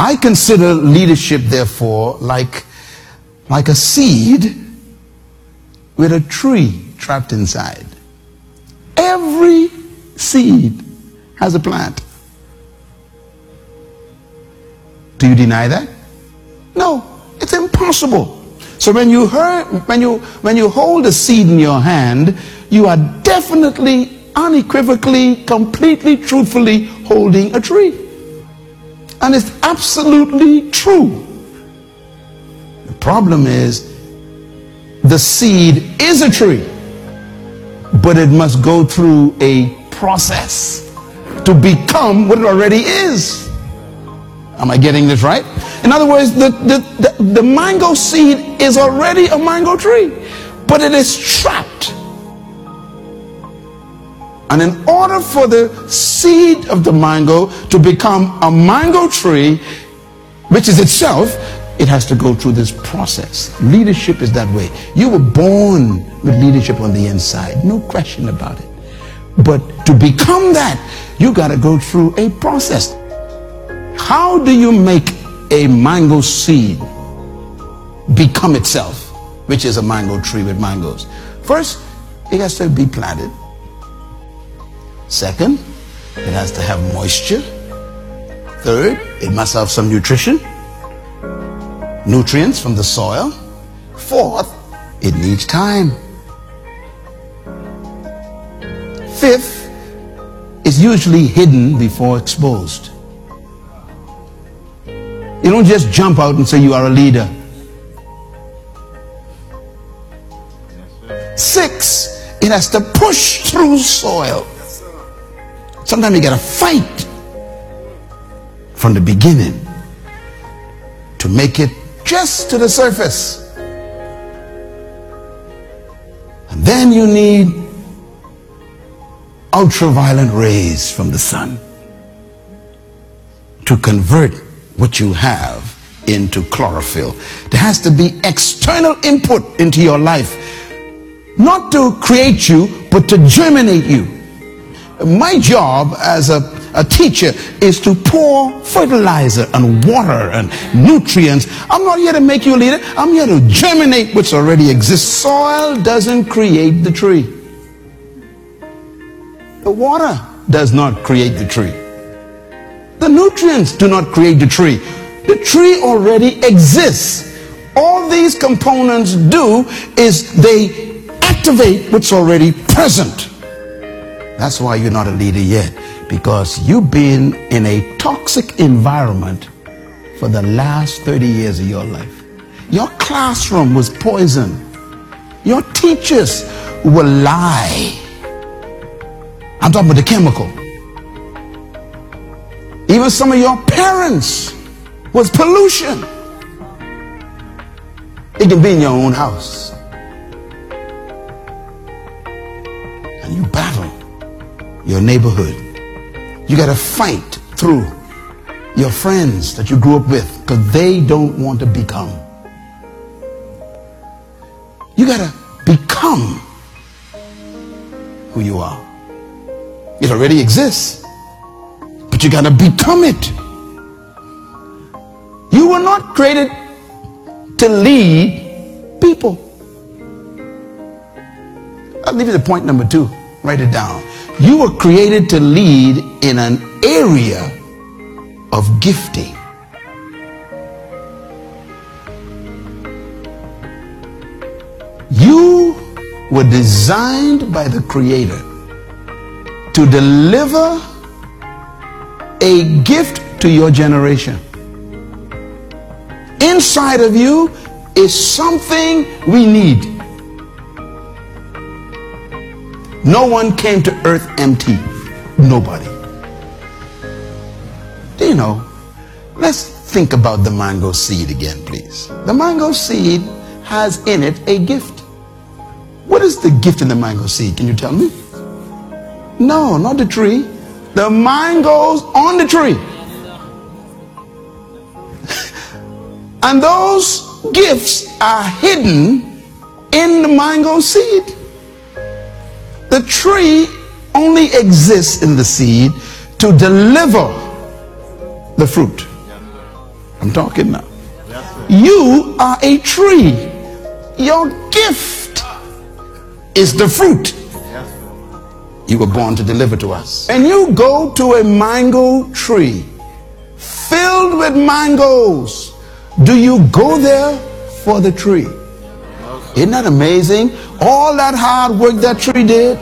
I consider leadership, therefore, like, like a seed with a tree trapped inside. Every seed has a plant. Do you deny that? No, it's impossible. So when you heard, when you when you hold a seed in your hand, you are definitely, unequivocally, completely, truthfully holding a tree. And it's absolutely true. The problem is the seed is a tree, but it must go through a process to become what it already is. Am I getting this right? In other words, the, the, the, the, mango seed is already a mango tree, but it is trapped. And in order for the seed of the mango to become a mango tree, which is itself, it has to go through this process. Leadership is that way. You were born with leadership on the inside, no question about it. But to become that, you got to go through a process. How do you make a mango seed become itself, which is a mango tree with mangoes? First, it has to be planted. Second, it has to have moisture. Third, it must have some nutrition, nutrients from the soil. Fourth, it needs time. Fifth, is usually hidden before exposed. You don't just jump out and say you are a leader. Six, it has to push through soil. Sometimes you got to fight from the beginning to make it just to the surface. And then you need ultraviolet rays from the sun to convert what you have into chlorophyll. There has to be external input into your life, not to create you, but to germinate you. My job as a, a teacher is to pour fertilizer and water and nutrients. I'm not here to make you a leader. I'm here to germinate what's already exists. Soil doesn't create the tree. The water does not create the tree. The nutrients do not create the tree. The tree already exists. All these components do is they activate what's already present. That's why you're not a leader yet, because you've been in a toxic environment for the last 30 years of your life. Your classroom was poison. Your teachers will lie. I'm talking about the chemical. Even some of your parents was pollution. It can be in your own house. And you battle your neighborhood. You got to fight through your friends that you grew up with because they don't want to become. You got to become who you are. It already exists. But you got to become it. You were not created to lead people. I'll leave you the point number two. Write it down. You were created to lead in an area of gifting. You were designed by the Creator to deliver a gift to your generation. Inside of you is something we need. No one came to earth empty. Nobody. Do you know? Let's think about the mango seed again, please. The mango seed has in it a gift. What is the gift in the mango seed? Can you tell me? No, not the tree. The mangoes on the tree. and those gifts are hidden in the mango seed. The tree only exists in the seed to deliver the fruit. I'm talking now. You are a tree. Your gift is the fruit you were born to deliver to us. And you go to a mango tree filled with mangoes. Do you go there for the tree? Isn't that amazing? All that hard work that tree did,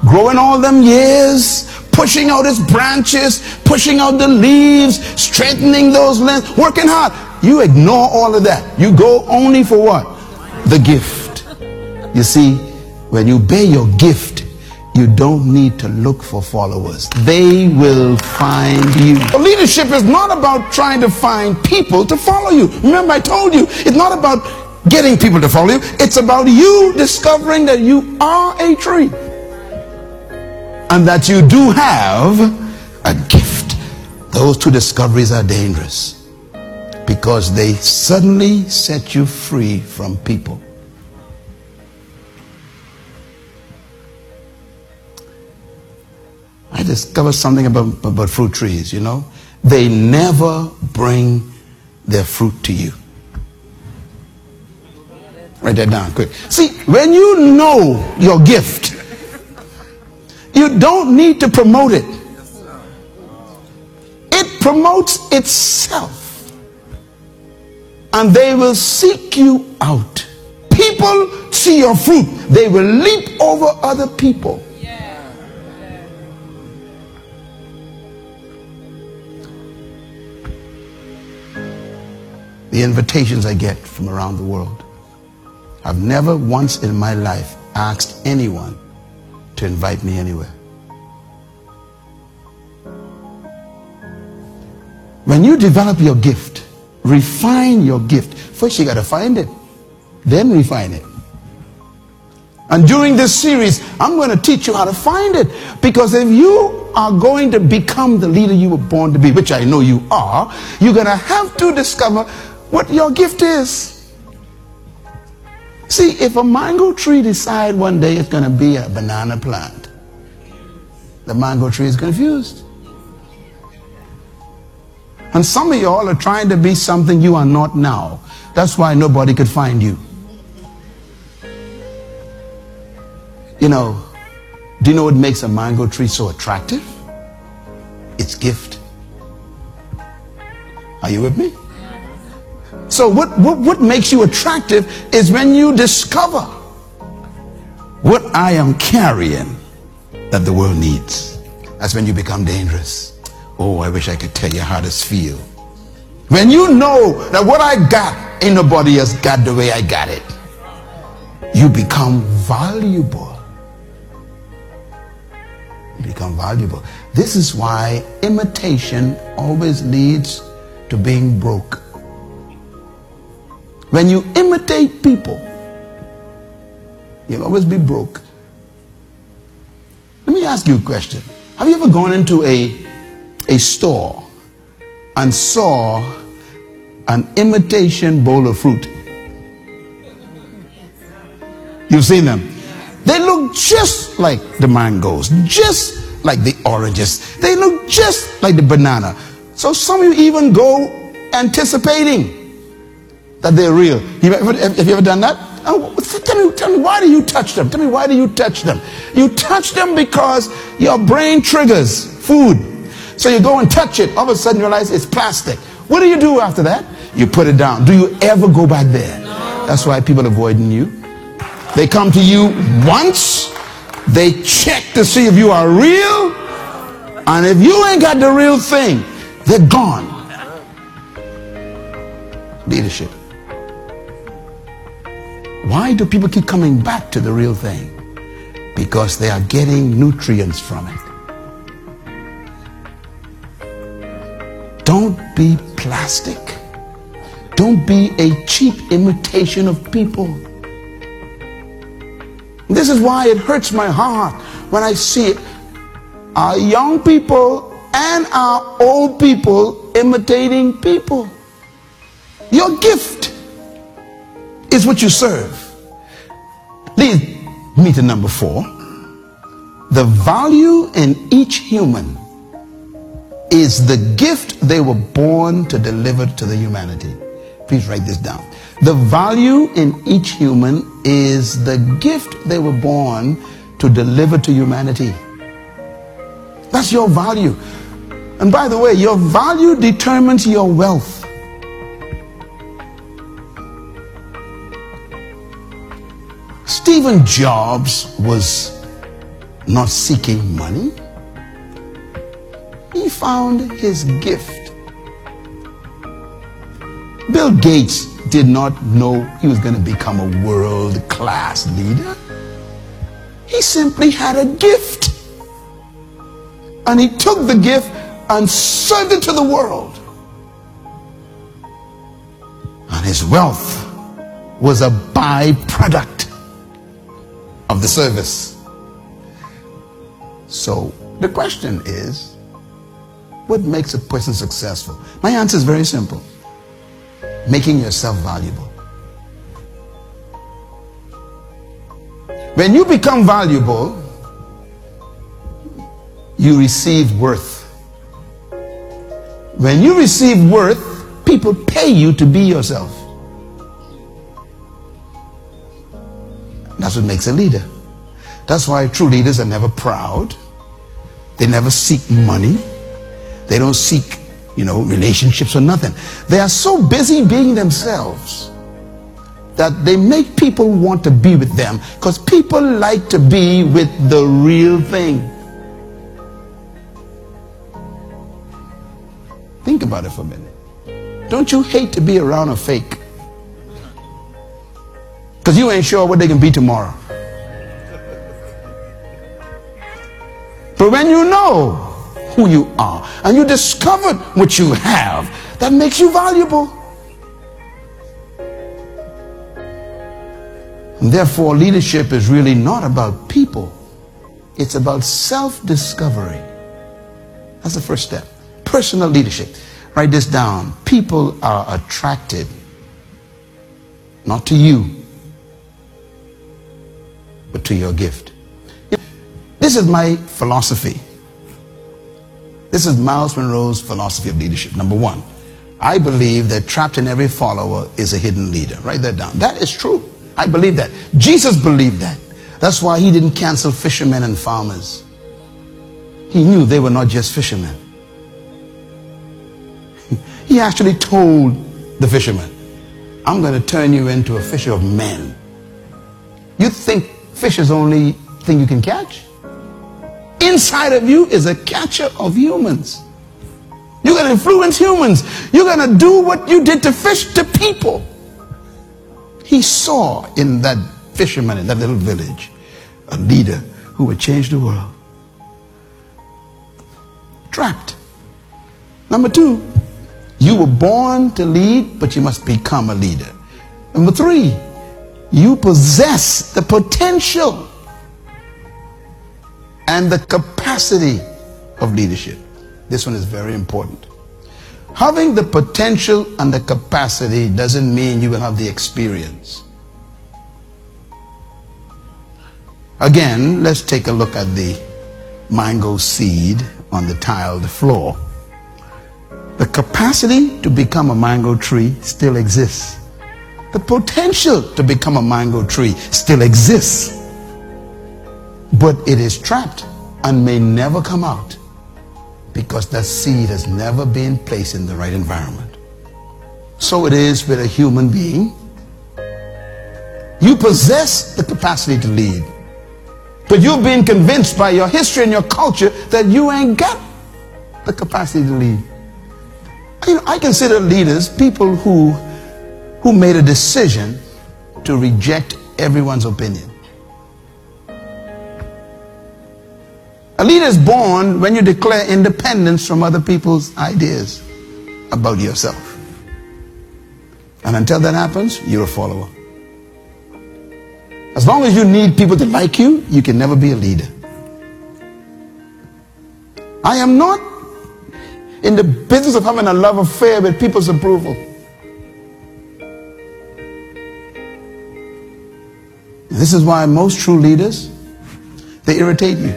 growing all them years, pushing out its branches, pushing out the leaves, straightening those limbs, working hard. You ignore all of that. You go only for what? The gift. You see, when you bear your gift, you don't need to look for followers. They will find you. Leadership is not about trying to find people to follow you. Remember, I told you, it's not about getting people to follow you. It's about you discovering that you are a tree and that you do have a gift. Those two discoveries are dangerous because they suddenly set you free from people. I discovered something about, about fruit trees, you know. They never bring their fruit to you. Write that down quick. See, when you know your gift, you don't need to promote it. It promotes itself. And they will seek you out. People see your fruit, they will leap over other people. The invitations I get from around the world. I've never once in my life asked anyone to invite me anywhere. When you develop your gift, refine your gift, first you got to find it, then refine it. And during this series, I'm going to teach you how to find it. Because if you are going to become the leader you were born to be, which I know you are, you're going to have to discover what your gift is. See, if a mango tree decide one day it's going to be a banana plant, the mango tree is confused. And some of y'all are trying to be something you are not now. That's why nobody could find you. You know, do you know what makes a mango tree so attractive? Its gift. Are you with me? So what, what, what makes you attractive is when you discover what I am carrying that the world needs. That's when you become dangerous. Oh, I wish I could tell you how this feel. When you know that what I got ain't nobody else got the way I got it, you become valuable. You become valuable. This is why imitation always leads to being broke. When you imitate people, you'll always be broke. Let me ask you a question. Have you ever gone into a, a store and saw an imitation bowl of fruit? You've seen them. They look just like the mangoes, just like the oranges. They look just like the banana. So some of you even go anticipating that they're real. You ever, have you ever done that? Oh, tell me, tell me, why do you touch them? Tell me, why do you touch them? You touch them because your brain triggers food. So you go and touch it. All of a sudden you realize it's plastic. What do you do after that? You put it down. Do you ever go back there? That's why people avoiding you. They come to you once. They check to see if you are real. And if you ain't got the real thing, they're gone. Leadership. Why do people keep coming back to the real thing? Because they are getting nutrients from it. Don't be plastic. Don't be a cheap imitation of people. This is why it hurts my heart when I see our young people and our old people imitating people. Your gift is what you serve. Lead me to number four. The value in each human is the gift they were born to deliver to the humanity. Please write this down. The value in each human is the gift they were born to deliver to humanity. That's your value. And by the way, your value determines your wealth. Stephen Jobs was not seeking money. He found his gift. Bill Gates did not know he was going to become a world class leader. He simply had a gift. And he took the gift and served it to the world. And his wealth was a byproduct of the service. So the question is, what makes a person successful? My answer is very simple. Making yourself valuable. When you become valuable, you receive worth. When you receive worth, people pay you to be yourself. That's what makes a leader. That's why true leaders are never proud. They never seek money. They don't seek, you know, relationships or nothing. They are so busy being themselves that they make people want to be with them because people like to be with the real thing. Think about it for a minute. Don't you hate to be around a fake? Because you ain't sure what they can be tomorrow. But when you know who you are and you discovered what you have, that makes you valuable. And therefore, leadership is really not about people. It's about self-discovery. That's the first step. Personal leadership. Write this down. People are attracted not to you, but to your gift. This is my philosophy. This is Myles Munroe's philosophy of leadership. Number one, I believe that trapped in every follower is a hidden leader. Write that down. That is true. I believe that. Jesus believed that. That's why he didn't cancel fishermen and farmers. He knew they were not just fishermen. He actually told the fishermen, I'm going to turn you into a fisher of men. You think Fish is the only thing you can catch. Inside of you is a catcher of humans. You're going to influence humans. You're going to do what you did to fish to people. He saw in that fisherman in that little village a leader who would change the world. Trapped. Number two, you were born to lead, but you must become a leader. Number three, you possess the potential and the capacity of leadership. This one is very important. Having the potential and the capacity doesn't mean you will have the experience. Again, let's take a look at the mango seed on the tiled floor. The capacity to become a mango tree still exists. The potential to become a mango tree still exists. But it is trapped and may never come out because that seed has never been placed in the right environment. So it is with a human being. You possess the capacity to lead. But you've been convinced by your history and your culture that you ain't got the capacity to lead. You know, I consider leaders people who who made a decision to reject everyone's opinion. A leader is born when you declare independence from other people's ideas about yourself. And until that happens, you're a follower. As long as you need people to like you, you can never be a leader. I am not in the business of having a love affair with people's approval. This is why most true leaders, they irritate you.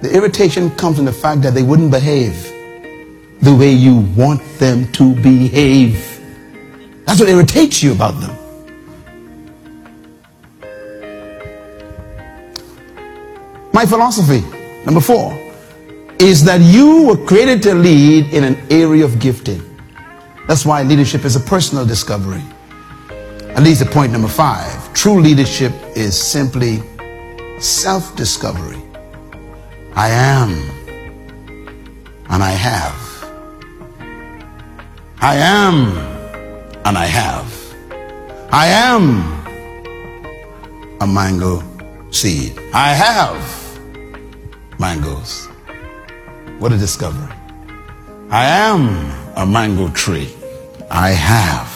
The irritation comes from the fact that they wouldn't behave. the way you want them to behave. That's what irritates you about them. My philosophy, number four, is that you were created to lead in an area of gifting. That's why leadership is a personal discovery. At least at point number five. True leadership is simply self discovery. I am, and I have. I am, and I have. I am a mango seed. I have mangoes. What a discovery. I am a mango tree. I have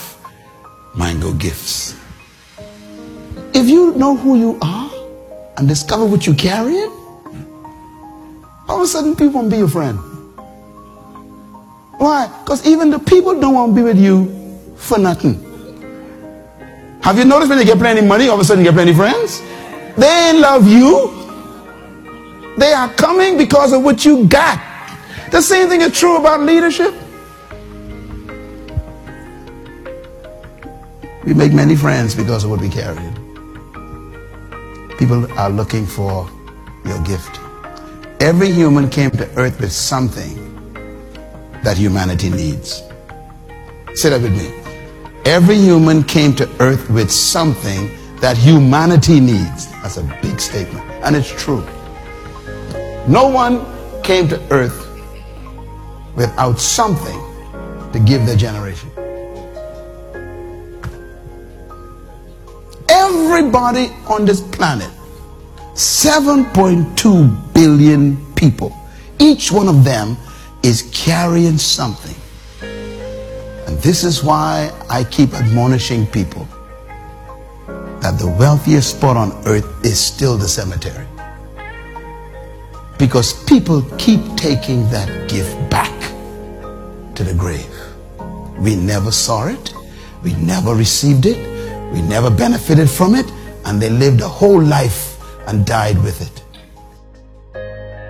mango gifts. If you know who you are and discover what you're carrying, all of a sudden people won't be your friend. Why? Because even the people don't want to be with you for nothing. Have you noticed when you get plenty money, all of a sudden you get plenty friends? They love you. They are coming because of what you got. The same thing is true about leadership. We make many friends because of what we carry. People are looking for your gift. Every human came to earth with something that humanity needs. Say that with me. Every human came to earth with something that humanity needs. That's a big statement. And it's true. No one came to earth without something to give their generation. Everybody on this planet, 7.2 billion people, each one of them is carrying something. And this is why I keep admonishing people that the wealthiest spot on earth is still the cemetery. Because people keep taking that gift back to the grave. We never saw it, we never received it, we never benefited from it, and they lived a whole life and died with it.